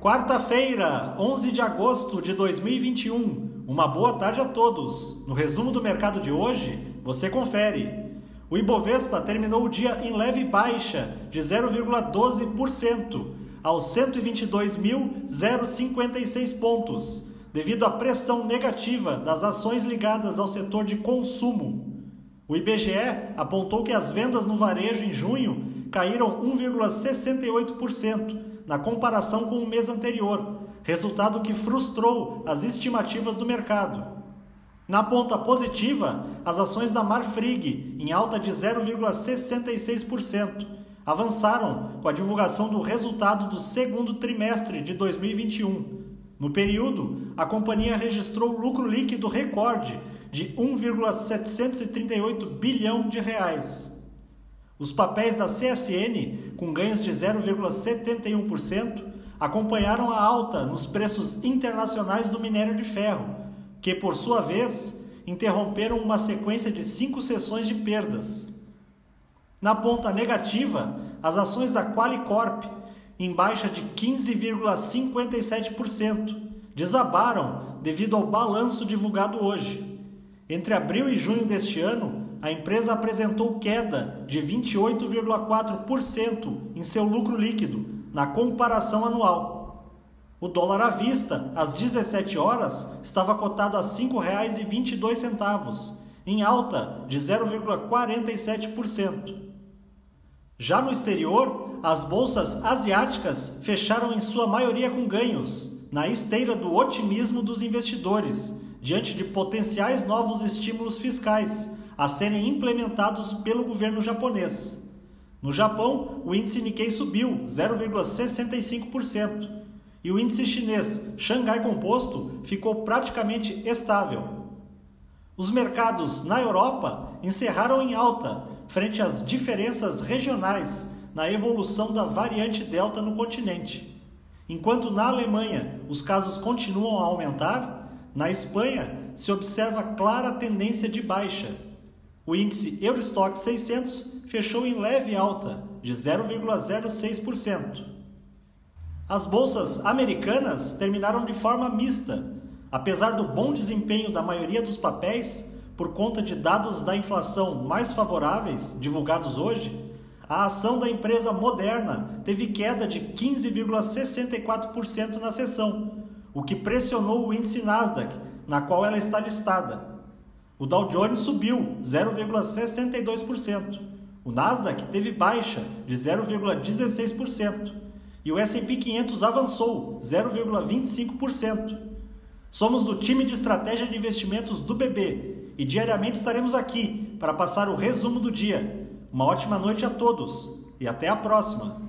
Quarta-feira, 11 de agosto de 2021. Uma boa tarde a todos. No resumo do mercado de hoje, você confere. O Ibovespa terminou o dia em leve baixa de 0,12% aos 122.056 pontos, devido à pressão negativa das ações ligadas ao setor de consumo. O IBGE apontou que as vendas no varejo em junho caíram 1,68% na comparação com o mês anterior, resultado que frustrou as estimativas do mercado. Na ponta positiva, as ações da Marfrig, em alta de 0,66%, avançaram com a divulgação do resultado do segundo trimestre de 2021. No período, a companhia registrou lucro líquido recorde de 1,738 bilhão de reais. Os papéis da CSN, com ganhos de 0,71%, acompanharam a alta nos preços internacionais do minério de ferro, que, por sua vez, interromperam uma sequência de cinco sessões de perdas. Na ponta negativa, as ações da Qualicorp, em baixa de 15,57%, desabaram devido ao balanço divulgado hoje. Entre abril e junho deste ano, a empresa apresentou queda de 28,4% em seu lucro líquido na comparação anual. O dólar à vista, às 17 horas, estava cotado a R$ 5,22, em alta de 0,47%. Já no exterior, as bolsas asiáticas fecharam em sua maioria com ganhos, na esteira do otimismo dos investidores, diante de potenciais novos estímulos fiscais a serem implementados pelo governo japonês. No Japão, o índice Nikkei subiu 0,65% e o índice chinês Xangai Composto ficou praticamente estável. Os mercados na Europa encerraram em alta frente às diferenças regionais na evolução da variante Delta no continente. Enquanto na Alemanha os casos continuam a aumentar, na Espanha se observa clara tendência de baixa o índice Eurostock 600 fechou em leve alta de 0,06%. As bolsas americanas terminaram de forma mista, apesar do bom desempenho da maioria dos papéis, por conta de dados da inflação mais favoráveis divulgados hoje, a ação da empresa Moderna teve queda de 15,64% na sessão, o que pressionou o índice Nasdaq, na qual ela está listada. O Dow Jones subiu 0,62%. O Nasdaq teve baixa de 0,16% e o S&P 500 avançou 0,25%. Somos do time de estratégia de investimentos do BB e diariamente estaremos aqui para passar o resumo do dia. Uma ótima noite a todos e até a próxima.